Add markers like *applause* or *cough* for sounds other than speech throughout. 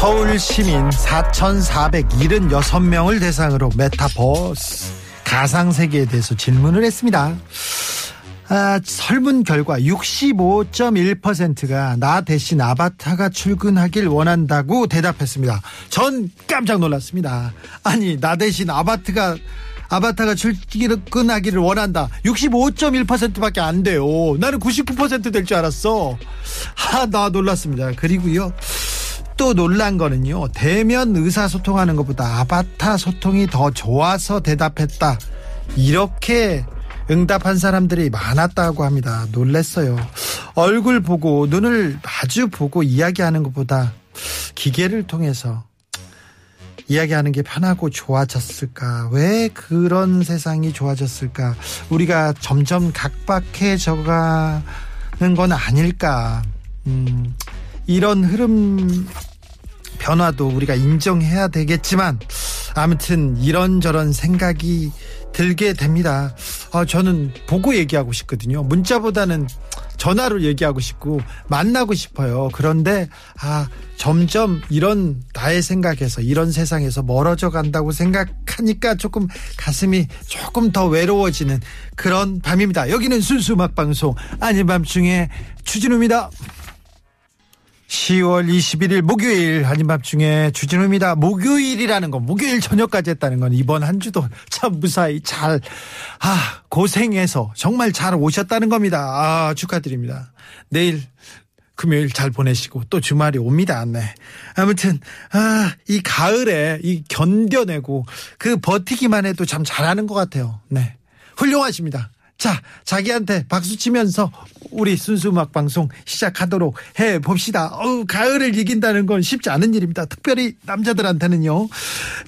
서울 시민 4,476명을 대상으로 메타버스 가상 세계에 대해서 질문을 했습니다. 아, 설문 결과 65.1%가 나 대신 아바타가 출근하길 원한다고 대답했습니다. 전 깜짝 놀랐습니다. 아니, 나 대신 아바타가 아바타가 출근하기를 원한다. 65.1%밖에 안 돼요. 나는 99%될 줄 알았어. 하, 나 놀랐습니다. 그리고요. 또 놀란 거는요. 대면 의사소통하는 것보다 아바타 소통이 더 좋아서 대답했다. 이렇게 응답한 사람들이 많았다고 합니다. 놀랬어요. 얼굴 보고 눈을 마주 보고 이야기하는 것보다 기계를 통해서 이야기하는 게 편하고 좋아졌을까? 왜 그런 세상이 좋아졌을까? 우리가 점점 각박해져 가는 건 아닐까? 음, 이런 흐름 변화도 우리가 인정해야 되겠지만 아무튼 이런저런 생각이 들게 됩니다. 아, 저는 보고 얘기하고 싶거든요. 문자보다는 전화로 얘기하고 싶고 만나고 싶어요. 그런데 아 점점 이런 나의 생각에서 이런 세상에서 멀어져 간다고 생각하니까 조금 가슴이 조금 더 외로워지는 그런 밤입니다. 여기는 순수 음악 방송 아닌 밤중에 추진우입니다. 10월 21일 목요일 한인밤중에 주진우입니다. 목요일이라는 건 목요일 저녁까지 했다는 건 이번 한 주도 참 무사히 잘 아, 고생해서 정말 잘 오셨다는 겁니다. 아, 축하드립니다. 내일 금요일 잘 보내시고 또 주말이 옵니다. 네. 아무튼 아, 이 가을에 이 견뎌내고 그 버티기만 해도 참 잘하는 것 같아요. 네. 훌륭하십니다. 자, 자기한테 박수 치면서 우리 순수 음악 방송 시작하도록 해 봅시다. 어우, 가을을 이긴다는 건 쉽지 않은 일입니다. 특별히 남자들한테는요.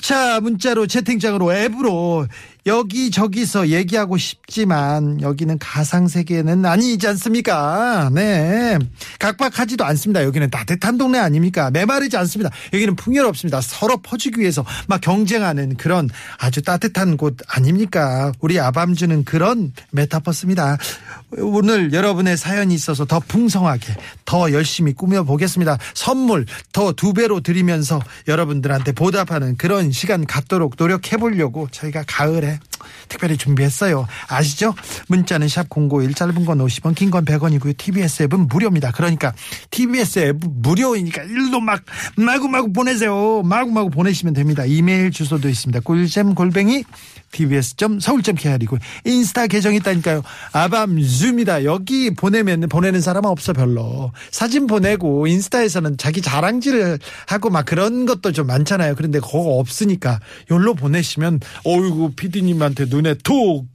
자, 문자로 채팅창으로 앱으로 여기저기서 얘기하고 싶지만 여기는 가상세계는 아니지 않습니까? 네. 각박하지도 않습니다. 여기는 따뜻한 동네 아닙니까? 메마르지 않습니다. 여기는 풍요롭습니다. 서로 퍼주기 위해서 막 경쟁하는 그런 아주 따뜻한 곳 아닙니까? 우리 아밤주는 그런 메타버스입니다. 오늘 여러분의 사연이 있어서 더 풍성하게 더 열심히 꾸며보겠습니다. 선물 더 두 배로 드리면서 여러분들한테 보답하는 그런 시간 갖도록 노력해 보려고 저희가 가을에 특별히 준비했어요. 아시죠? 문자는 샵 051, 짧은 건 50원, 긴 건 100원이고요. TBS 앱은 무료입니다. 그러니까 TBS 앱 무료이니까 일로 막 마구마구 보내세요. 마구마구 보내시면 됩니다. 이메일 주소도 있습니다. 꿀잼 골뱅이 tbs.서울.kr이고 인스타 계정 있다니까요. 아밤즈입니다. 여기 보내면 보내는 사람은 없어 별로. 사진 보내고 인스타에서는 자기 자랑질을 하고 막 그런 것도 좀 많잖아요. 그런데 그거 없으니까 여기로 보내시면 어이구 피디님한테 눈에 툭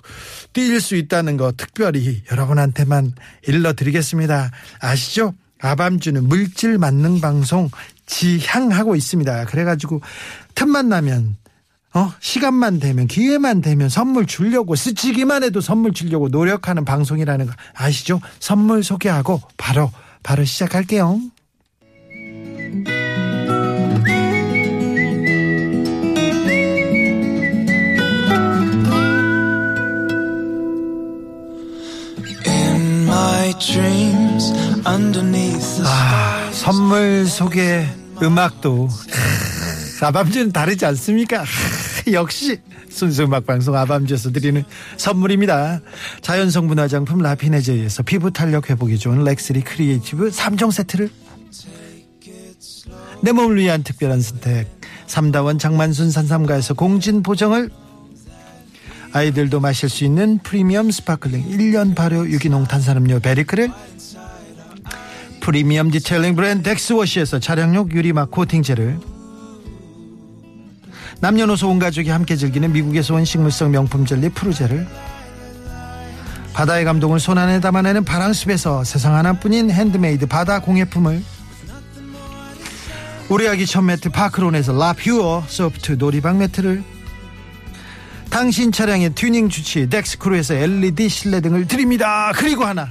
띄일 수 있다는 거 특별히 여러분한테만 일러드리겠습니다. 아시죠? 아밤주는 물질 만능 방송 지향하고 있습니다. 그래가지고 틈만 나면 어, 시간만 되면 기회만 되면 선물 주려고 스치기만 해도 선물 주려고 노력하는 방송이라는 거 아시죠? 선물 소개하고 바로 바로 시작할게요. 아, 선물 소개 음악도 아밤주는 다르지 않습니까? *laughs* 역시 순수 음악 방송 아밤주에서 드리는 선물입니다. 자연성분 화장품 라피네제이에서 피부 탄력 회복에 좋은 렉스리 크리에이티브 3종 세트를. 내 몸을 위한 특별한 선택. 삼다원 장만순 산삼가에서 공진 보정을. 아이들도 마실 수 있는 프리미엄 스파클링 1년 발효 유기농 탄산음료 베리크를 프리미엄 detailing 브랜드 덱스워시에서 차량용 유리막 코팅제를 남녀노소 온 가족이 함께 즐기는 미국에서 온 식물성 명품 젤리 프루제를 바다의 감동을 손 안에 담아내는 바랑숲에서 세상 하나뿐인 핸드메이드 바다 공예품을 우리 아기 첫 매트 파크론에서 라퓨어 소프트 놀이방 매트를 당신 차량의 튜닝 주치 덱스크루에서 LED 실내등을 드립니다. 그리고 하나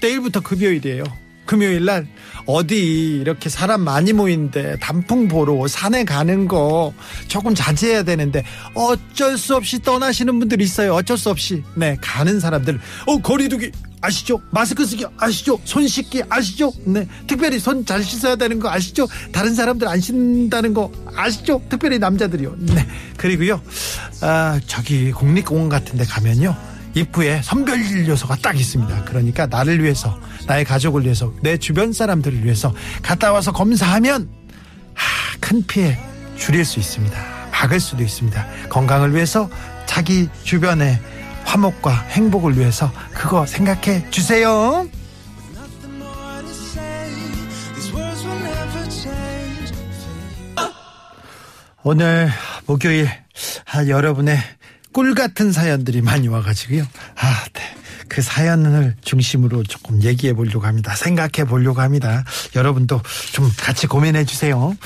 내일부터 금요일이에요. 금요일 날 어디 이렇게 사람 많이 모이는데 단풍 보러 산에 가는 거 조금 자제해야 되는데 어쩔 수 없이 떠나시는 분들 있어요. 어쩔 수 없이 네 가는 사람들 어 거리두기 아시죠? 마스크 쓰기 아시죠? 손 씻기 아시죠? 네 특별히 손 잘 씻어야 되는 거 아시죠? 다른 사람들 안 씻는다는 거 아시죠? 특별히 남자들이요. 네 그리고요 아 저기 국립공원 같은 데 가면요. 입구에 선별 요소가 딱 있습니다. 그러니까 나를 위해서, 나의 가족을 위해서, 내 주변 사람들을 위해서 갔다 와서 검사하면 하, 큰 피해 줄일 수 있습니다. 막을 수도 있습니다. 건강을 위해서 자기 주변의 화목과 행복을 위해서 그거 생각해 주세요. 오늘 목요일 아, 여러분의 꿀 같은 사연들이 많이 와가지고요. 아, 네. 그 사연을 중심으로 조금 얘기해 보려고 합니다. 생각해 보려고 합니다. 여러분도 좀 같이 고민해 주세요.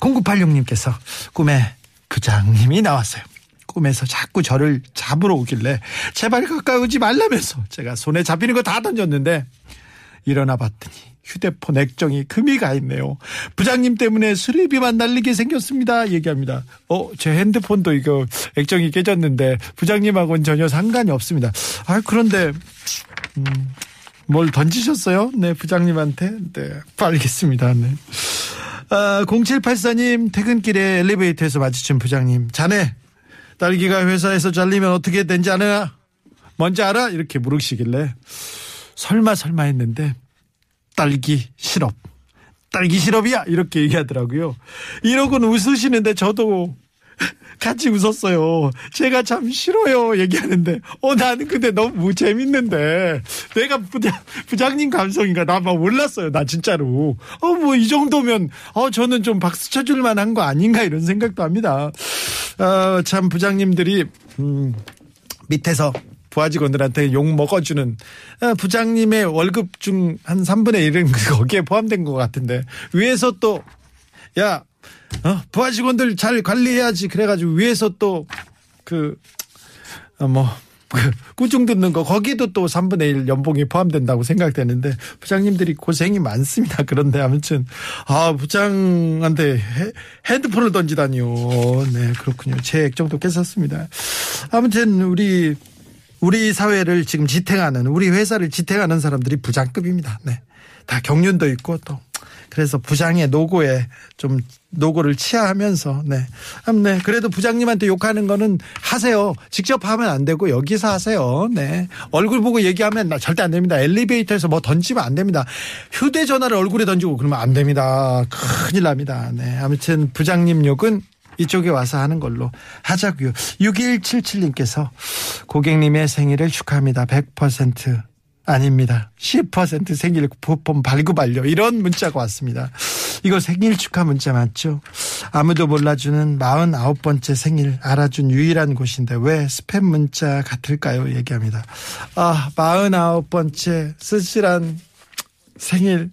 0986님께서 꿈에 부장님이 나왔어요. 꿈에서 자꾸 저를 잡으러 오길래 제발 가까우지 말라면서 제가 손에 잡히는 거 다 던졌는데 일어나 봤더니 휴대폰 액정이 금이 가 있네요. 부장님 때문에 수리비만 날리게 생겼습니다. 얘기합니다. 어, 제 핸드폰도 이거 액정이 깨졌는데 부장님하고는 전혀 상관이 없습니다. 아, 그런데 음, 뭘 던지셨어요? 네, 부장님한테. 네, 알겠습니다. 네. 아, 0784님 퇴근길에 엘리베이터에서 마주친 부장님. 자네 딸기가 회사에서 잘리면 어떻게 된지 아나? 뭔지 알아? 이렇게 물으시길래 설마 설마 했는데 딸기 시럽. 딸기 시럽이야! 이렇게 얘기하더라고요. 이러고는 웃으시는데 저도 같이 웃었어요. 제가 참 싫어요. 얘기하는데, 어, 나는 근데 너무 재밌는데, 내가 부장, 부장님 감성인가? 나 막 몰랐어요. 나 진짜로. 어, 뭐, 이 정도면, 어, 저는 좀 박수 쳐줄 만한 거 아닌가? 이런 생각도 합니다. 어, 참, 부장님들이, 음, 밑에서 부하 직원들한테 욕 먹어주는 아, 부장님의 월급 중 한 3분의 1은 *laughs* 거기에 포함된 것 같은데 위에서 또 야, 어, 부하 직원들 잘 관리해야지 그래가지고 위에서 또그 어, 뭐. 그 꾸중 듣는 거 거기도 또 3분의 1 연봉이 포함된다고 생각되는데 부장님들이 고생이 많습니다. *laughs* 그런데 아무튼 아 부장한테 헤, 핸드폰을 던지다니요. 네 그렇군요. 제 액정도 깼었습니다. 아무튼 우리 우리 사회를 지금 지탱하는 우리 회사를 지탱하는 사람들이 부장급입니다. 네. 다 경륜도 있고 또 그래서 부장의 노고에 좀 노고를 치하하면서 네. 네. 그래도 부장님한테 욕하는 거는 하세요. 직접 하면 안 되고 여기서 하세요. 네. 얼굴 보고 얘기하면 나 절대 안 됩니다. 엘리베이터에서 뭐 던지면 안 됩니다. 휴대 전화를 얼굴에 던지고 그러면 안 됩니다. 큰일 납니다. 네. 아무튼 부장님 욕은 이쪽에 와서 하는 걸로 하자고요. 6177님께서 고객님의 생일을 축하합니다. 100% 아닙니다. 10% 생일 쿠폰 발급완료 이런 문자가 왔습니다. 이거 생일 축하 문자 맞죠? 아무도 몰라주는 49번째 생일 알아준 유일한 곳인데 왜 스팸 문자 같을까요? 얘기합니다. 아 49번째 쓸쓸한 생일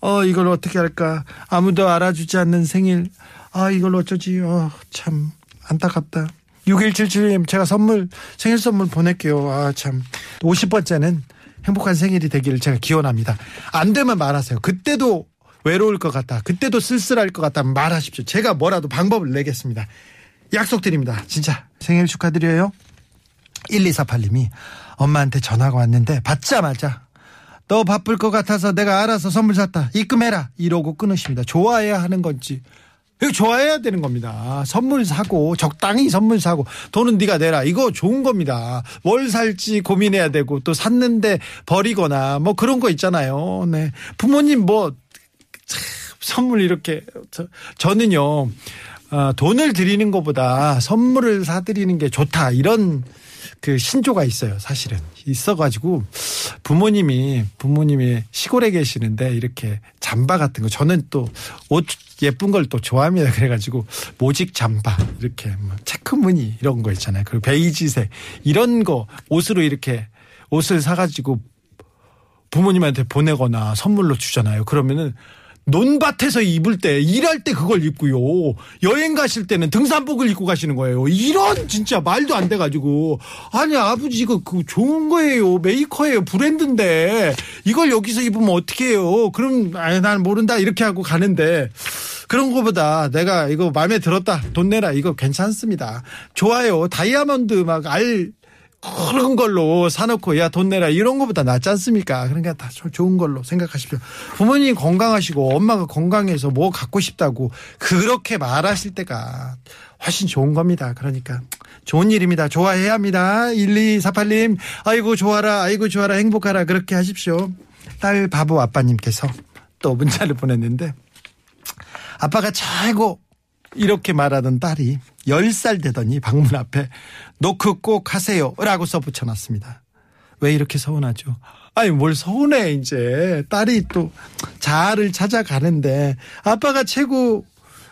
어 이걸 어떻게 할까 아무도 알아주지 않는 생일 아 이걸 어쩌지? 어, 참 안타깝다. 6177님 제가 선물 생일 선물 보낼게요. 아 참. 50번째는 행복한 생일이 되기를 제가 기원합니다. 안 되면 말하세요. 그때도 외로울 것 같다 그때도 쓸쓸할 것 같다 말하십시오. 제가 뭐라도 방법을 내겠습니다. 약속드립니다. 진짜 생일 축하드려요. 1248님이 엄마한테 전화가 왔는데 받자마자 너 바쁠 것 같아서 내가 알아서 선물 샀다. 입금해라. 이러고 끊으십니다. 좋아해야 하는 건지. 이거 좋아해야 되는 겁니다. 선물 사고 적당히 선물 사고 돈은 네가 내라. 이거 좋은 겁니다. 뭘 살지 고민해야 되고 또 샀는데 버리거나 뭐 그런 거 있잖아요. 네. 부모님 뭐 참, 선물 이렇게 저, 저는요. 어, 돈을 드리는 것보다 선물을 사드리는 게 좋다. 이런 그 신조가 있어요. 사실은 있어가지고 부모님이 부모님이 시골에 계시는데 이렇게 잠바 같은 거 저는 또 옷 예쁜 걸 또 좋아합니다. *laughs* 그래가지고 모직 잠바 이렇게 뭐 체크 무늬 이런 거 있잖아요. 그리고 베이지색 이런 거 옷으로 이렇게 옷을 사가지고 부모님한테 보내거나 선물로 주잖아요. 그러면은 논밭에서 입을 때 일할 때 그걸 입고요. 여행 가실 때는 등산복을 입고 가시는 거예요. 이런 진짜 말도 안 돼 가지고 아니 아버지 이거 그 좋은 거예요. 메이커예요. 브랜드인데 이걸 여기서 입으면 어떻게 해요? 그럼 아니 난 모른다 이렇게 하고 가는데 그런 거보다 내가 이거 마음에 들었다. 돈 내라. 이거 괜찮습니다. 좋아요. 다이아몬드 막 알 그런 걸로 사놓고 야 돈 내라 이런 거보다 낫지 않습니까? 그러니까 다 조- 좋은 걸로 생각하십시오. 부모님 건강하시고 엄마가 건강해서 뭐 갖고 싶다고 그렇게 말하실 때가 훨씬 좋은 겁니다. 그러니까 좋은 일입니다. 좋아해야 합니다. 1248님 아이고 좋아라 아이고 좋아라 행복하라 그렇게 하십시오. 딸 바보 아빠님께서 또 문자를 보냈는데 아빠가 최고 이렇게 말하던 딸이 10살 되더니 방문 앞에 노크 꼭 하세요 라고 써 붙여 놨습니다. 왜 이렇게 서운하죠? 아니 뭘 서운해 이제 딸이 또 자아를 찾아가는데 아빠가 최고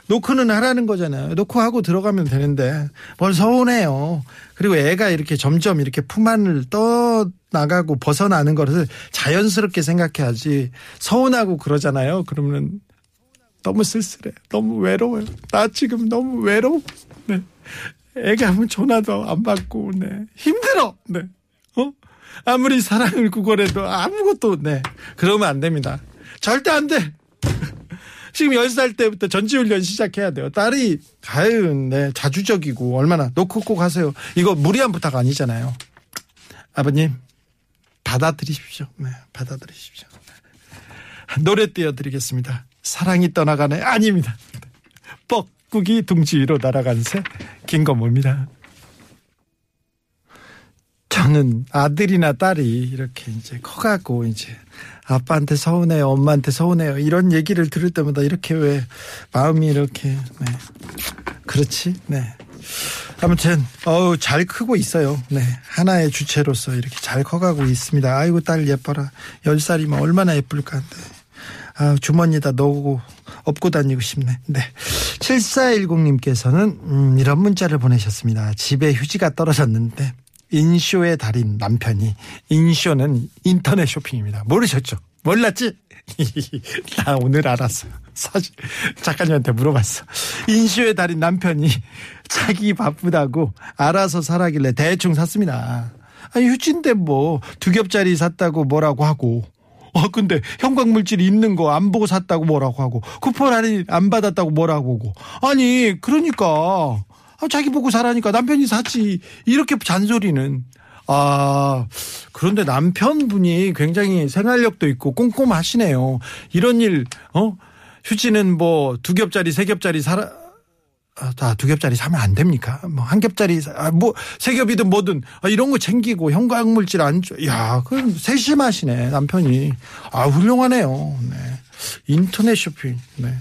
노크는 하라는 거잖아요. 노크하고 들어가면 되는데 뭘 서운해요. 그리고 애가 이렇게 점점 이렇게 품 안을 떠 나가고 벗어나는 것을 자연스럽게 생각해야지 서운하고 그러잖아요. 그러면 너무 쓸쓸해. 너무 외로워요. 나 지금 너무 외로워. 네. 애가 하면 전화도 안 받고, 네. 힘들어. 네. 어? 아무리 사랑을 구걸해도 아무것도, 네. 그러면 안 됩니다. 절대 안 돼. *laughs* 지금 10살 때부터 전지훈련 시작해야 돼요. 딸이, 아유, 네. 자주적이고, 얼마나, 놓고 꼭 하세요. 이거 무리한 부탁 아니잖아요. 아버님, 받아들이십시오. 네. 받아들이십시오. 노래 띄워드리겠습니다. 사랑이 떠나가네 아닙니다. 뻐꾸기 둥지 위로 날아간 새 김건모입니다. 저는 아들이나 딸이 이렇게 이제 커가고 이제 아빠한테 서운해요, 엄마한테 서운해요 이런 얘기를 들을 때마다 이렇게 왜 마음이 이렇게 네. 그렇지, 네. 아무튼 어우 잘 크고 있어요. 네 하나의 주체로서 이렇게 잘 커가고 있습니다. 아이고 딸 예뻐라. 열 살이면 얼마나 예쁠까. 네. 아, 주머니에다 넣고 업고 다니고 싶네. 네. 7410님께서는 음, 이런 문자를 보내셨습니다. 집에 휴지가 떨어졌는데 인쇼의 달인 남편이 인쇼는 인터넷 쇼핑입니다. 모르셨죠? 몰랐지? *laughs* 나 오늘 알았어요. 사실 작가님한테 물어봤어. 인쇼의 달인 남편이 자기 바쁘다고 알아서 사라길래 대충 샀습니다. 아니 휴지인데 뭐 두 겹짜리 샀다고 뭐라고 하고 어, 근데 형광물질 있는 거 안 보고 샀다고 뭐라고 하고, 쿠폰 할인 안 받았다고 뭐라고 하고. 아니, 그러니까. 아, 자기 보고 사라니까 남편이 샀지. 이렇게 잔소리는. 아, 그런데 남편분이 굉장히 생활력도 있고 꼼꼼하시네요. 이런 일, 어? 휴지는 뭐 두 겹짜리, 세 겹짜리 사라, 다 두 겹짜리 사면 안 됩니까? 뭐 한 겹짜리 아, 뭐세 겹이든 뭐든 아, 이런 거 챙기고 형광물질 안 줘. 야, 그럼 세심하시네 남편이. 아 훌륭하네요. 네. 인터넷 쇼핑. 네.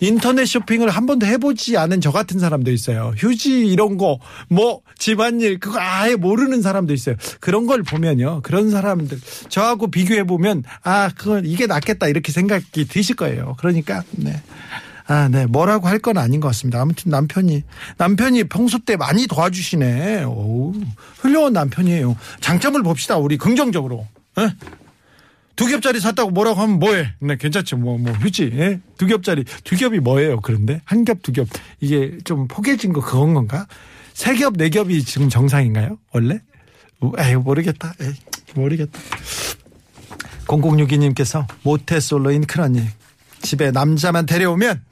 인터넷 쇼핑을 한 번도 해보지 않은 저 같은 사람도 있어요. 휴지 이런 거 뭐 집안일 그거 아예 모르는 사람도 있어요. 그런 걸 보면요. 그런 사람들 저하고 비교해 보면 아 그건 이게 낫겠다 이렇게 생각이 드실 거예요. 그러니까 네. 아, 네. 뭐라고 할 건 아닌 것 같습니다. 아무튼 남편이, 남편이 평소 때 많이 도와주시네. 오, 훌륭한 남편이에요. 장점을 봅시다. 우리 긍정적으로. 에? 두 겹짜리 샀다고 뭐라고 하면 뭐해? 네, 괜찮죠. 뭐, 뭐, 휴지. 예? 두 겹짜리. 두 겹이 뭐예요? 그런데? 한 겹, 두 겹. 이게 좀 포개진 거 그건 건가? 세 겹, 네 겹이 지금 정상인가요? 원래? 에이, 모르겠다. 에이, 모르겠다. 0062님께서 모태 솔로인 큰언니 집에 남자만 데려오면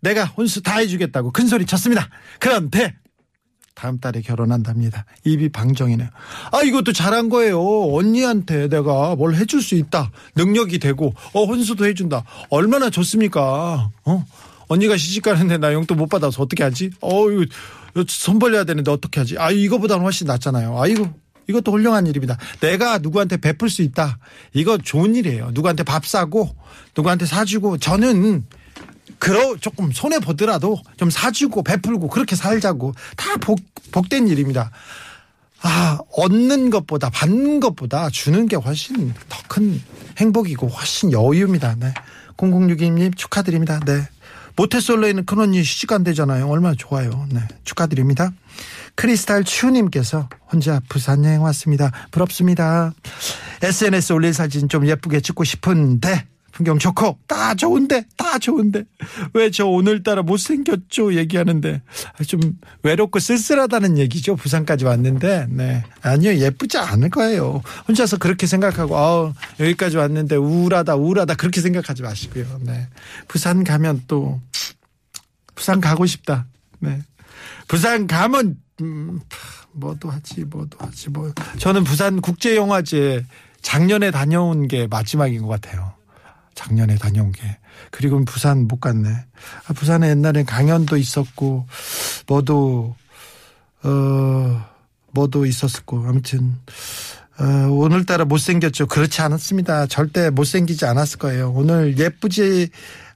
내가 혼수 다 해주겠다고 큰 소리 쳤습니다. 그런데 다음 달에 결혼한답니다. 입이 방정이네요. 아 이것도 잘한 거예요. 언니한테 내가 뭘 해줄 수 있다. 능력이 되고 어 혼수도 해준다. 얼마나 좋습니까? 어 언니가 시집 가는데 나 용돈 못 받아서 어떻게 하지? 어 이거 손 벌려야 되는데 어떻게 하지? 아 이거보다는 훨씬 낫잖아요. 아이고 이것도 훌륭한 일입니다. 내가 누구한테 베풀 수 있다. 이거 좋은 일이에요. 누구한테 밥 사고, 누구한테 사주고, 저는, 그러, 조금 손해 보더라도 좀 사주고, 베풀고, 그렇게 살자고. 다 복, 복된 일입니다. 아, 얻는 것보다, 받는 것보다 주는 게 훨씬 더 큰 행복이고, 훨씬 여유입니다. 네. 0062님 축하드립니다. 네. 모태솔로에는 큰 언니 시간 되잖아요. 얼마나 좋아요. 네. 축하드립니다. 크리스탈 추님께서 혼자 부산 여행 왔습니다. 부럽습니다. SNS 올릴 사진 좀 예쁘게 찍고 싶은데 풍경 좋고 다 좋은데 다 좋은데. 왜 저 오늘따라 못생겼죠? 얘기하는데. 좀 외롭고 쓸쓸하다는 얘기죠. 부산까지 왔는데. 네. 아니요 예쁘지 않을 거예요. 혼자서 그렇게 생각하고 아 여기까지 왔는데 우울하다 우울하다 그렇게 생각하지 마시고요. 네. 부산 가면 또 부산 가고 싶다. 네. 부산 가면 음, 뭐도 하지 뭐도 하지 뭐 저는 부산 국제영화제 작년에 다녀온 게 마지막인 것 같아요. 작년에 다녀온 게. 그리고 부산 못 갔네. 아, 부산에 옛날에 강연도 있었고, 뭐도, 어, 뭐도 있었고, 아무튼, 어, 오늘따라 못생겼죠. 그렇지 않았습니다. 절대 못생기지 않았을 거예요. 오늘 예쁘지,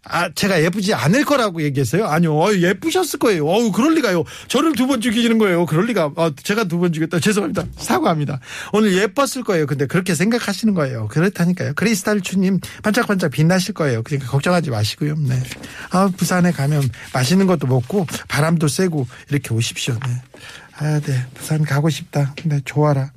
아, 제가 예쁘지 않을 거라고 얘기했어요? 아니요. 어, 예쁘셨을 거예요. 어우, 그럴 리가요. 저를 두 번 죽이는 거예요. 그럴 리가. 어, 제가 두 번 죽였다. 죄송합니다. 사과합니다. 오늘 예뻤을 거예요. 근데 그렇게 생각하시는 거예요. 그렇다니까요. 크리스탈 추님 반짝반짝 빛나실 거예요. 그러니까 걱정하지 마시고요. 네. 아, 부산에 가면 맛있는 것도 먹고 바람도 쐬고 이렇게 오십시오. 네. 아, 네. 부산 가고 싶다. 네, 좋아라.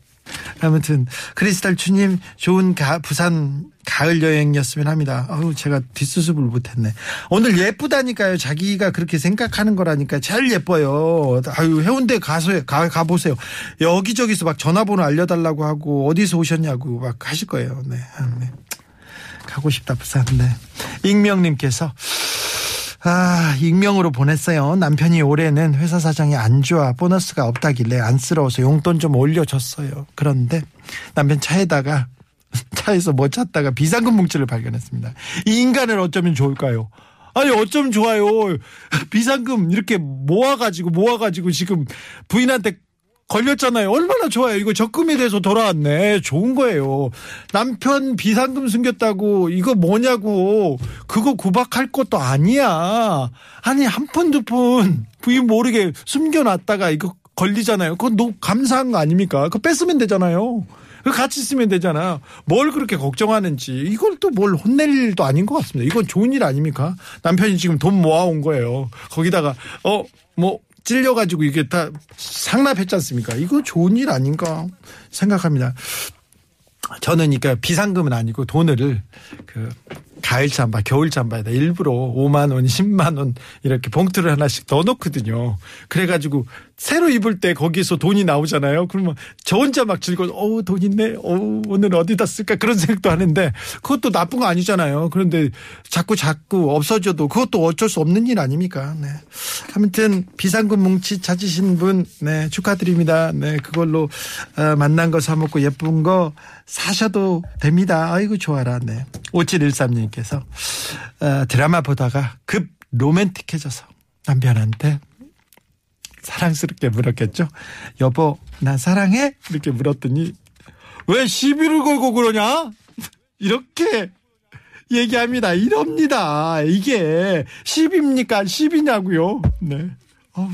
아무튼 크리스탈 추님 좋은 가, 부산 가을 여행이었으면 합니다. 아우 제가 뒷수습을 못했네. 오늘 예쁘다니까요. 자기가 그렇게 생각하는 거라니까 제일 예뻐요. 아유 해운대 가서 가, 가 보세요. 여기저기서 막 전화번호 알려달라고 하고 어디서 오셨냐고 막 하실 거예요. 네. 아, 네. 가고 싶다 부산. 네. 익명님께서 아, 익명으로 보냈어요. 남편이 올해는 회사 사정이 안 좋아 보너스가 없다길래 안쓰러워서 용돈 좀 올려줬어요. 그런데 남편 차에다가 차에서 뭐 찾다가 비상금 뭉치를 발견했습니다. 이 인간을 어쩌면 좋을까요? 아니 어쩌면 좋아요. 비상금 이렇게 모아가지고 모아가지고 지금 부인한테 걸렸잖아요. 얼마나 좋아요. 이거 적금이 돼서 돌아왔네. 좋은 거예요. 남편 비상금 숨겼다고 이거 뭐냐고. 그거 구박할 것도 아니야. 아니, 한 푼, 두 푼 부인 모르게 숨겨놨다가 이거 걸리잖아요. 그건 너무 감사한 거 아닙니까? 그거 뺐으면 되잖아요. 그 같이 쓰면 되잖아. 뭘 그렇게 걱정하는지. 이걸 또 뭘 혼낼 일도 아닌 것 같습니다. 이건 좋은 일 아닙니까? 남편이 지금 돈 모아온 거예요. 거기다가, 어, 뭐, 찔려가지고 이게 다 상납했지 않습니까? 이거 좋은 일 아닌가 생각합니다. 저는 그러니까 비상금은 아니고 돈을 그 가을 잠바, 겨울 잠바에다 일부러 5만 원, 10만 원 이렇게 봉투를 하나씩 넣어 놓거든요. 그래 가지고 새로 입을 때 거기서 돈이 나오잖아요. 그러면 저 혼자 막 즐거워, 어우, 돈 있네. 어우, 오늘 어디다 쓸까? 그런 생각도 하는데 그것도 나쁜 거 아니잖아요. 그런데 자꾸 자꾸 없어져도 그것도 어쩔 수 없는 일 아닙니까? 네. 아무튼 비상금 뭉치 찾으신 분, 네, 축하드립니다. 네, 그걸로 어, 만난 거 사 먹고 예쁜 거 사셔도 됩니다. 아이고, 좋아라. 네. 5713님 께서 어, 드라마 보다가 급 로맨틱해져서 남편한테 사랑스럽게 물었겠죠. 여보, 나 사랑해? 이렇게 물었더니 왜 시비를 걸고 그러냐? 이렇게 얘기합니다. 이럽니다. 이게 10입니까? 10이냐고요. 네. 어,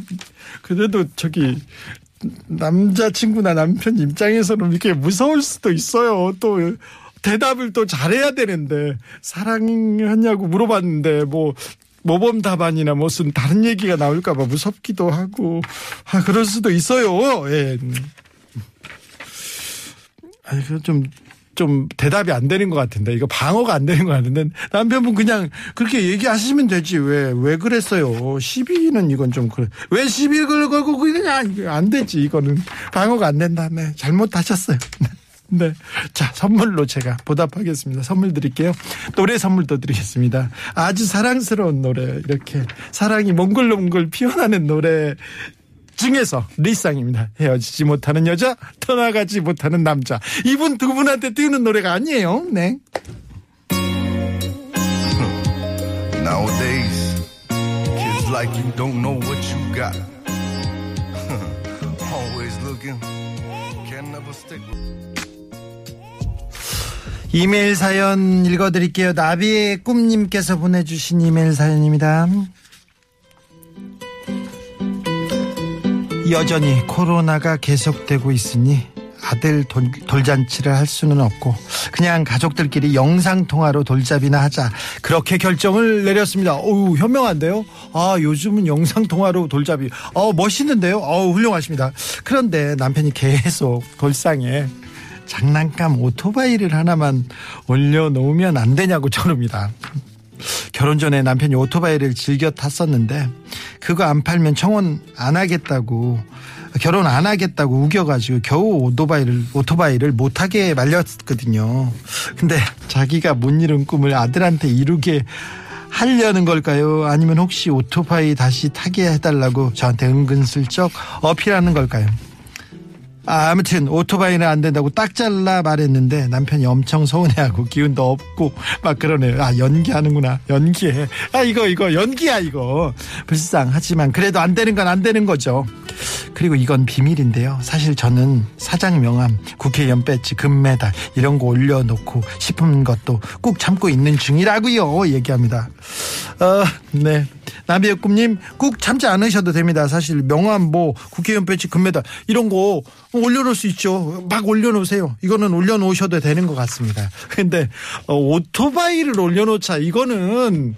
그래도 저기 남자친구나 남편 입장에서는 이렇게 무서울 수도 있어요. 또 대답을 또 잘해야 되는데 사랑하냐고 물어봤는데 뭐 모범 답안이나 무슨 다른 얘기가 나올까봐 무섭기도 하고. 아 그럴 수도 있어요. 예. 아 이거 좀. 좀 대답이 안 되는 것 같은데. 이거 방어가 안 되는 것 같은데. 남편분 그냥 그렇게 얘기하시면 되지. 왜 왜 그랬어요? 시비는 이건 좀 그래. 왜 시비를 걸고 이거 안 되지? 이거는 방어가 안 된다 네 잘못하셨어요 *laughs* 네. 자, 선물로 제가 보답하겠습니다. 선물 드릴게요. 노래 선물도 드리겠습니다. 아주 사랑스러운 노래, 이렇게 사랑이 몽글몽글 피어나는 노래 중에서 리쌍입니다. 헤어지지 못하는 여자, 떠나가지 못하는 남자. 이분 두 분한테 띄우는 노래가 아니에요. 네. Nowadays, kids like you don't know what you got. 이메일 사연 읽어드릴게요. 나비의 꿈님께서 보내주신 이메일 사연입니다. 여전히 코로나가 계속되고 있으니 아들 돌, 돌잔치를 할 수는 없고 그냥 가족들끼리 영상통화로 돌잡이나 하자 그렇게 결정을 내렸습니다. 어우 현명한데요. 아 요즘은 영상통화로 돌잡이 어 멋있는데요. 어 훌륭하십니다. 그런데 남편이 계속 돌상에 장난감 오토바이를 하나만 올려놓으면 안 되냐고 저럽니다. 결혼 전에 남편이 오토바이를 즐겨 탔었는데 그거 안 팔면 청혼 안 하겠다고 결혼 안 하겠다고 우겨가지고 겨우 오토바이를 오토바이를 못하게 말렸거든요. 근데 자기가 못 이룬 꿈을 아들한테 이루게 하려는 걸까요? 아니면 혹시 오토바이 다시 타게 해달라고 저한테 은근슬쩍 어필하는 걸까요? 아, 아무튼 오토바이는 안 된다고 딱 잘라 말했는데 남편이 엄청 서운해하고 기운도 없고 막 그러네요. 아 연기하는구나 연기해. 아 이거 이거 연기야 이거 불쌍하지만 그래도 안 되는 건 안 되는 거죠. 그리고 이건 비밀인데요. 사실 저는 사장 명함, 국회의원 배지, 금메달 이런 거 올려놓고 싶은 것도 꾹 참고 있는 중이라고요. 얘기합니다. 어, 네. 남의 꿈님 꾹 참지 않으셔도 됩니다. 사실 명함 뭐 국회의원 배지 금메달 이런 거 올려놓을 수 있죠. 막 올려놓으세요. 이거는 올려놓으셔도 되는 것 같습니다. *laughs* 근데 어, 오토바이를 올려놓자 이거는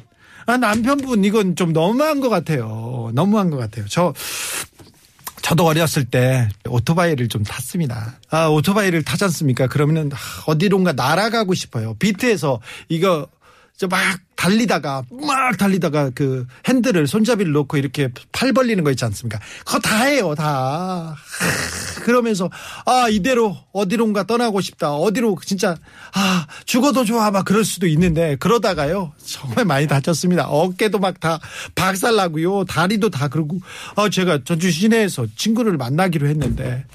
아, 남편분 이건 좀 너무한 것 같아요. 너무한 것 같아요. 저 저도 어렸을 때 오토바이를 좀 탔습니다. 아, 오토바이를 타지 않습니까? 그러면은 어디론가 날아가고 싶어요. 비트에서 이거 막 달리다가 막 달리다가 그 핸들을 손잡이를 놓고 이렇게 팔 벌리는 거 있지 않습니까? 그거 다 해요, 다. 그러면서 아 이대로 어디론가 떠나고 싶다. 어디로 진짜 아 죽어도 좋아 막 그럴 수도 있는데 그러다가요 정말 많이 다쳤습니다. 어깨도 막 다 박살 나고요, 다리도 다 그러고 아 제가 전주 시내에서 친구를 만나기로 했는데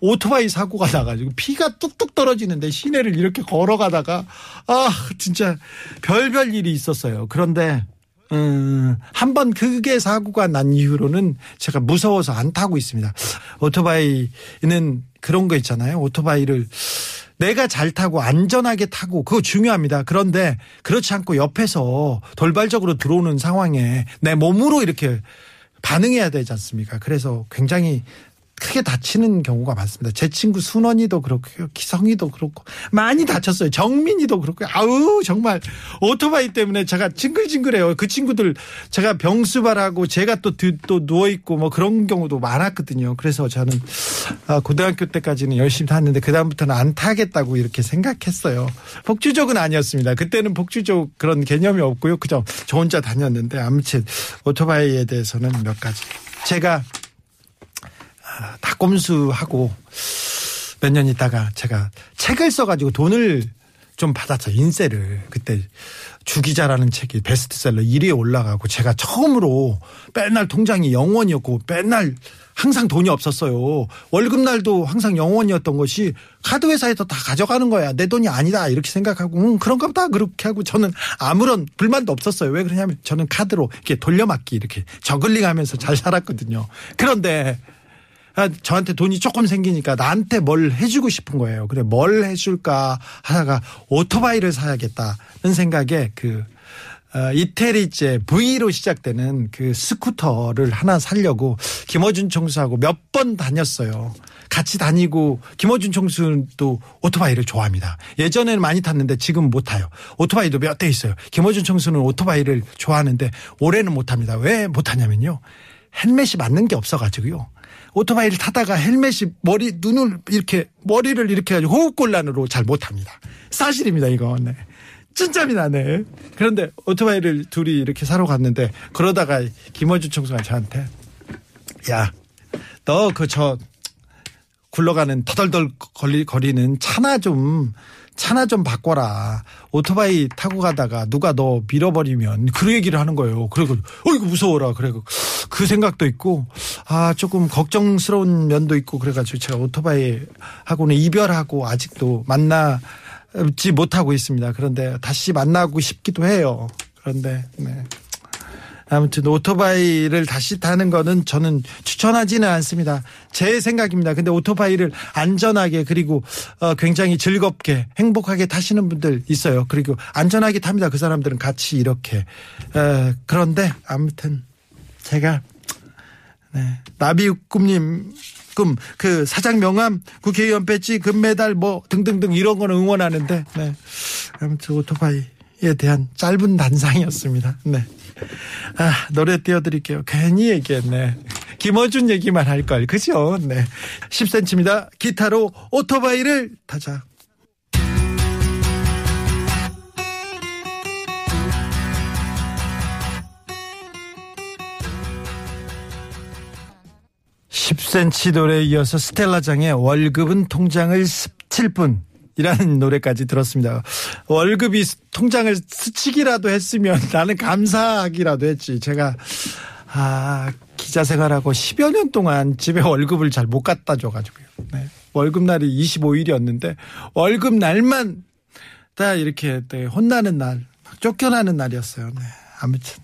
오토바이 사고가 나가지고 피가 뚝뚝 떨어지는데 시내를 이렇게 걸어가다가 아 진짜 별별 일이 있었어요. 그런데 음, 한번 그게 사고가 난 이후로는 제가 무서워서 안 타고 있습니다. 오토바이는 그런 거 있잖아요. 오토바이를 내가 잘 타고 안전하게 타고 그거 중요합니다. 그런데 그렇지 않고 옆에서 돌발적으로 들어오는 상황에 내 몸으로 이렇게 반응해야 되지 않습니까? 그래서 굉장히 크게 다치는 경우가 많습니다. 제 친구 순원이도 그렇고요. 기성이도 그렇고 많이 다쳤어요. 정민이도 그렇고요. 아우 정말 오토바이 때문에 제가 징글징글해요. 그 친구들 제가 병수발하고 제가 또, 또 누워있고 뭐 그런 경우도 많았거든요. 그래서 저는 아, 고등학교 때까지는 열심히 탔는데 그다음부터는 안 타겠다고 이렇게 생각했어요. 복주족은 아니었습니다. 그때는 복주족 그런 개념이 없고요. 그저 저 혼자 다녔는데 아무튼 오토바이에 대해서는 몇 가지 제가 닭꼼수하고 몇 년 있다가 제가 책을 써가지고 돈을 좀 받았죠. 인세를. 그때 주기자라는 책이 베스트셀러 1위에 올라가고 제가 처음으로 맨날 통장이 영원이었고 맨날 항상 돈이 없었어요. 월급날도 항상 영원이었던 것이 카드회사에서 다 가져가는 거야. 내 돈이 아니다. 이렇게 생각하고, 음, 그런가 보다. 그렇게 하고 저는 아무런 불만도 없었어요. 왜 그러냐면 저는 카드로 이렇게 돌려막기 이렇게 저글링 하면서 잘 살았거든요. 그런데 아, 저한테 돈이 조금 생기니까 나한테 뭘 해주고 싶은 거예요. 그래 뭘 해줄까 하다가 오토바이를 사야겠다는 생각에 그 어, 이태리제 V로 시작되는 그 스쿠터를 하나 살려고 김어준 총수하고 몇 번 다녔어요. 같이 다니고 김어준 총수도 오토바이를 좋아합니다. 예전에는 많이 탔는데 지금 못 타요. 오토바이도 몇 대 있어요. 김어준 총수는 오토바이를 좋아하는데 올해는 못 탑니다. 왜 못 타냐면요. 헬멧이 맞는 게 없어가지고요. 오토바이를 타다가 헬멧이 머리 눈을 이렇게 머리를 이렇게 가지고 호흡곤란으로 잘 못합니다. 사실입니다 이거. 네. 진짜입니다. 네. 그런데 오토바이를 둘이 이렇게 사러 갔는데 그러다가 김어준 총수가 저한테 야 너 그 저 굴러가는 터덜덜 거리, 거리는 차나 좀 차나 좀 바꿔라. 오토바이 타고 가다가 누가 너 밀어버리면 그 얘기를 하는 거예요. 그리고 어이구 무서워라. 그래고 그 생각도 있고 아 조금 걱정스러운 면도 있고 그래가지고 제가 오토바이 하고는 이별하고 아직도 만나지 못하고 있습니다. 그런데 다시 만나고 싶기도 해요. 그런데 네. 아무튼 오토바이를 다시 타는 거는 저는 추천하지는 않습니다. 제 생각입니다. 근데 오토바이를 안전하게 그리고 어 굉장히 즐겁게 행복하게 타시는 분들 있어요. 그리고 안전하게 탑니다. 그 사람들은 같이 이렇게 어 그런데 아무튼 제가 네. 나비꿈님 꿈, 그 사장 명함, 국회의원 배지, 금메달 뭐 등등등 이런 거는 응원하는데, 네. 아무튼 오토바이에 대한 짧은 단상이었습니다. 네. 아, 노래 띄워드릴게요. 괜히 얘기했네. 김어준 얘기만 할 걸. 그죠? 네. 10cm입니다. 기타로 오토바이를 타자. (10cm) 노래에 이어서 스텔라장의 월급은 통장을 스칠 뿐 이라는 *laughs* 노래까지 들었습니다. 월급이 통장을 스치기라도 했으면 *laughs* 나는 감사하기라도 했지. 제가 아 기자 생활하고 10여 년 동안 집에 월급을 잘 못 갖다 줘가지고요. 네. 월급 날이 25일이었는데 월급 날만 다 이렇게 네, 혼나는 날, 쫓겨나는 날이었어요. 네. 아무튼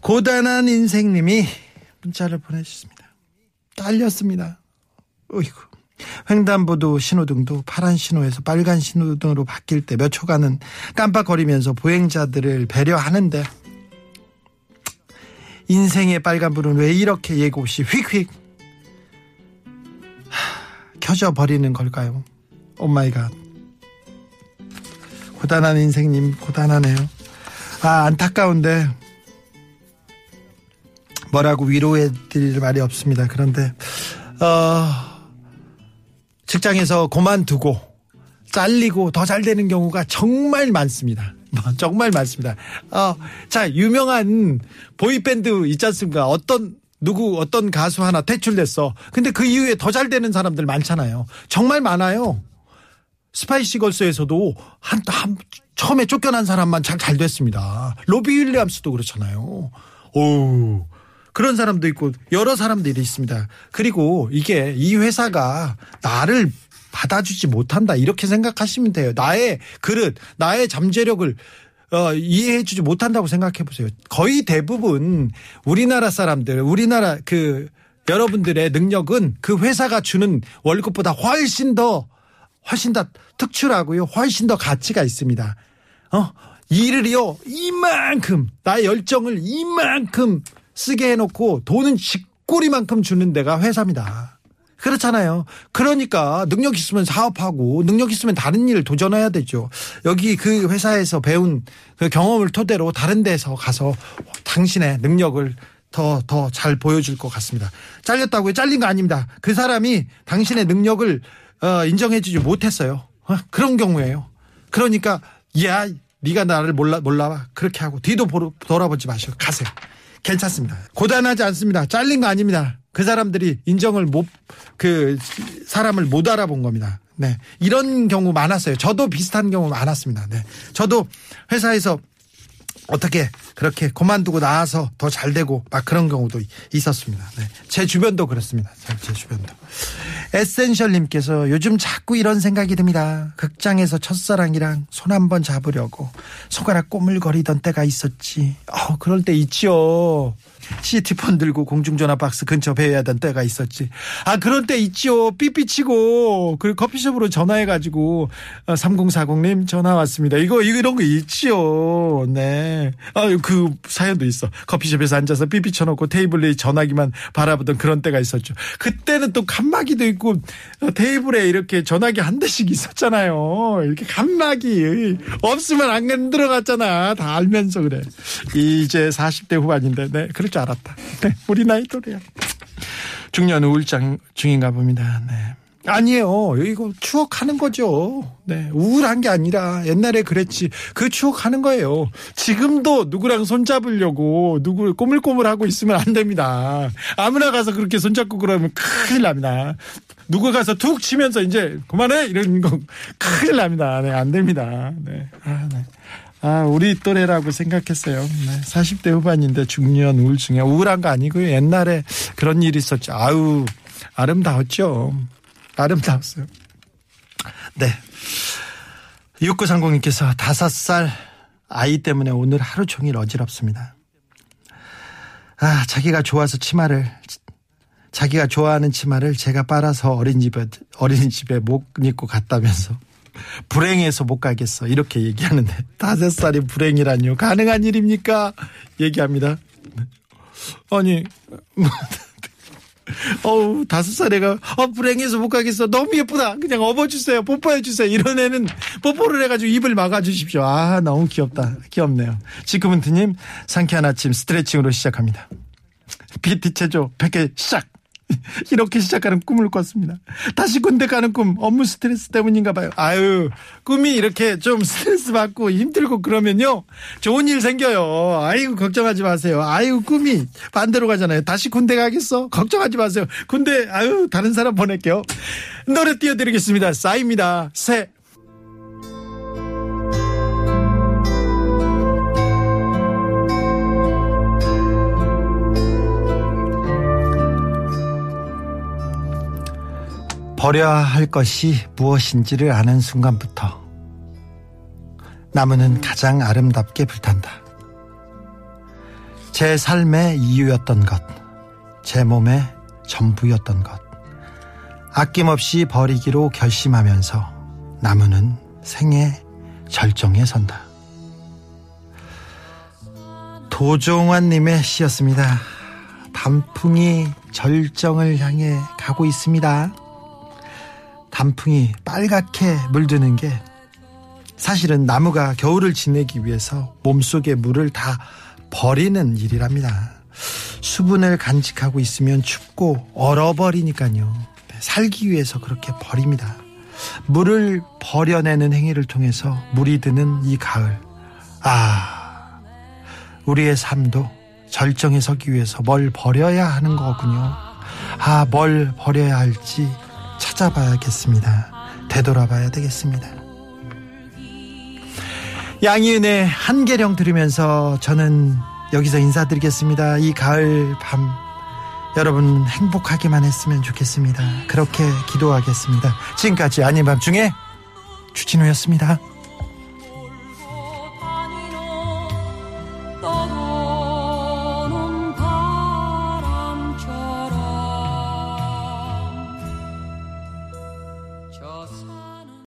고단한 인생님이 문자를 보내주셨습니다. 딸렸습니다. 어이구. 횡단보도 신호등도 파란 신호에서 빨간 신호등으로 바뀔 때 몇 초간은 깜빡거리면서 보행자들을 배려하는데 인생의 빨간불은 왜 이렇게 예고 없이 휙휙 켜져 버리는 걸까요? Oh my god 고단한 인생님 고단하네요. 아 안타까운데 뭐라고 위로해 드릴 말이 없습니다. 그런데 어 직장에서 그만두고 잘리고 더 잘 되는 경우가 정말 많습니다. *laughs* 정말 많습니다. 어, 자, 유명한 보이밴드 있지 않습니까? 어떤, 누구, 어떤 가수 하나 퇴출됐어. 근데 그 이후에 더 잘 되는 사람들 많잖아요. 정말 많아요. 스파이시 걸스에서도 한, 한, 처음에 쫓겨난 사람만 잘, 잘 됐습니다. 로비 윌리엄스도 그렇잖아요. 오, 그런 사람도 있고 여러 사람들이 있습니다. 그리고 이게 이 회사가 나를 받아주지 못한다 이렇게 생각하시면 돼요. 나의 그릇, 나의 잠재력을 어, 이해해주지 못한다고 생각해 보세요. 거의 대부분 우리나라 사람들, 우리나라 그 여러분들의 능력은 그 회사가 주는 월급보다 훨씬 더 훨씬 더 특출하고요. 훨씬 더 가치가 있습니다. 어, 일을요 이만큼 나의 열정을 이만큼 쓰게 해놓고 돈은 쥐꼬리만큼 주는 데가 회사입니다. 그렇잖아요. 그러니까 능력 있으면 사업하고 능력 있으면 다른 일을 도전해야 되죠. 여기 그 회사에서 배운 그 경험을 토대로 다른 데서 가서 당신의 능력을 더, 더 잘 보여줄 것 같습니다. 잘렸다고요? 잘린 거 아닙니다. 그 사람이 당신의 능력을, 어, 인정해주지 못했어요. 어? 그런 경우에요. 그러니까, 야, 네가 나를 몰라, 몰라봐. 그렇게 하고 뒤도 보러, 돌아보지 마시고 가세요. 괜찮습니다. 고단하지 않습니다. 잘린 거 아닙니다. 그 사람들이 인정을 못, 그, 사람을 못 알아본 겁니다. 네. 이런 경우 많았어요. 저도 비슷한 경우 많았습니다. 네. 저도 회사에서 어떻게 그렇게 그만두고 나와서 더 잘 되고 막 그런 경우도 있었습니다. 네. 제 주변도 그렇습니다. 제 주변도. 에센셜님께서 요즘 자꾸 이런 생각이 듭니다. 극장에서 첫사랑이랑 손 한 번 잡으려고 손가락 꼬물거리던 때가 있었지. 어, 그럴 때 있지요. 시티폰 들고 공중전화 박스 근처 배회야 하던 때가 있었지. 아, 그런 때 있지요. 삐삐치고, 그 커피숍으로 전화해가지고, 3040님 전화 왔습니다. 이거, 이런 거 있지요. 네. 아, 그 사연도 있어. 커피숍에서 앉아서 삐삐 쳐놓고 테이블에 전화기만 바라보던 그런 때가 있었죠. 그때는 또 칸막이도 있고, 테이블에 이렇게 전화기 한 대씩 있었잖아요. 이렇게 칸막이. 없으면 안 들어갔잖아. 다 알면서 그래. 이제 40대 후반인데, 네. 그렇게 줄 알았다. *laughs* 네, 우리 나이 또래야. 중년 우울증 중인가 봅니다. 네. 아니에요. 이거 추억하는 거죠. 네. 우울한 게 아니라 옛날에 그랬지. 그 추억하는 거예요. 지금도 누구랑 손잡으려고 누구 꼬물꼬물 하고 있으면 안 됩니다. 아무나 가서 그렇게 손잡고 그러면 큰일 납니다. 누구 가서 툭 치면서 이제 그만해! 이런 거 큰일 납니다. 네. 안 됩니다. 네. 아, 네. 아, 우리 또래라고 생각했어요. 네, 40대 후반인데 중년 우울증에 우울한 거 아니고요. 옛날에 그런 일이 있었죠. 아우, 아름다웠죠. 아름다웠어요. 네. 6930님께서 다섯 살 아이 때문에 오늘 하루 종일 어지럽습니다. 아, 자기가 좋아서 치마를, 자기가 좋아하는 치마를 제가 빨아서 어린이집에, 어린이집에 못 입고 갔다면서 불행해서 못 가겠어. 이렇게 얘기하는데 *laughs* 다섯 살이 불행이라뇨. 가능한 일입니까? 얘기합니다. 아니 *laughs* 어우 다섯 살 애가 어 불행해서 못 가겠어 너무 예쁘다 그냥 업어주세요 뽀뽀해주세요 이런 애는 뽀뽀를 해가지고 입을 막아주십시오 아 너무 귀엽다 귀엽네요 지금은트님 상쾌한 아침 스트레칭으로 시작합니다 PT 체조 100회 시작. *laughs* 이렇게 시작하는 꿈을 꿨습니다. 다시 군대 가는 꿈, 업무 스트레스 때문인가 봐요. 아유, 꿈이 이렇게 좀 *laughs* 스트레스 받고 힘들고 그러면요. 좋은 일 생겨요. 아이고, 걱정하지 마세요. 아이고, 꿈이 반대로 가잖아요. 다시 군대 가겠어? 걱정하지 마세요. 군대, 아유, 다른 사람 보낼게요. 노래 띄워드리겠습니다. 싸입니다. 새. 버려야 할 것이 무엇인지를 아는 순간부터 나무는 가장 아름답게 불탄다. 제 삶의 이유였던 것, 제 몸의 전부였던 것, 아낌없이 버리기로 결심하면서 나무는 생의 절정에 선다. 도종환님의 시였습니다. 단풍이 절정을 향해 가고 있습니다. 단풍이 빨갛게 물드는 게 사실은 나무가 겨울을 지내기 위해서 몸속의 물을 다 버리는 일이랍니다. 수분을 간직하고 있으면 춥고 얼어버리니까요. 살기 위해서 그렇게 버립니다. 물을 버려내는 행위를 통해서 물이 드는 이 가을. 아, 우리의 삶도 절정에 서기 위해서 뭘 버려야 하는 거군요. 아, 뭘 버려야 할지 찾아봐야겠습니다. 되돌아봐야 되겠습니다. 양희은의 한계령 들으면서 저는 여기서 인사드리겠습니다. 이 가을 밤 여러분 행복하기만 했으면 좋겠습니다. 그렇게 기도하겠습니다. 지금까지 아닌 밤중에 주진우였습니다.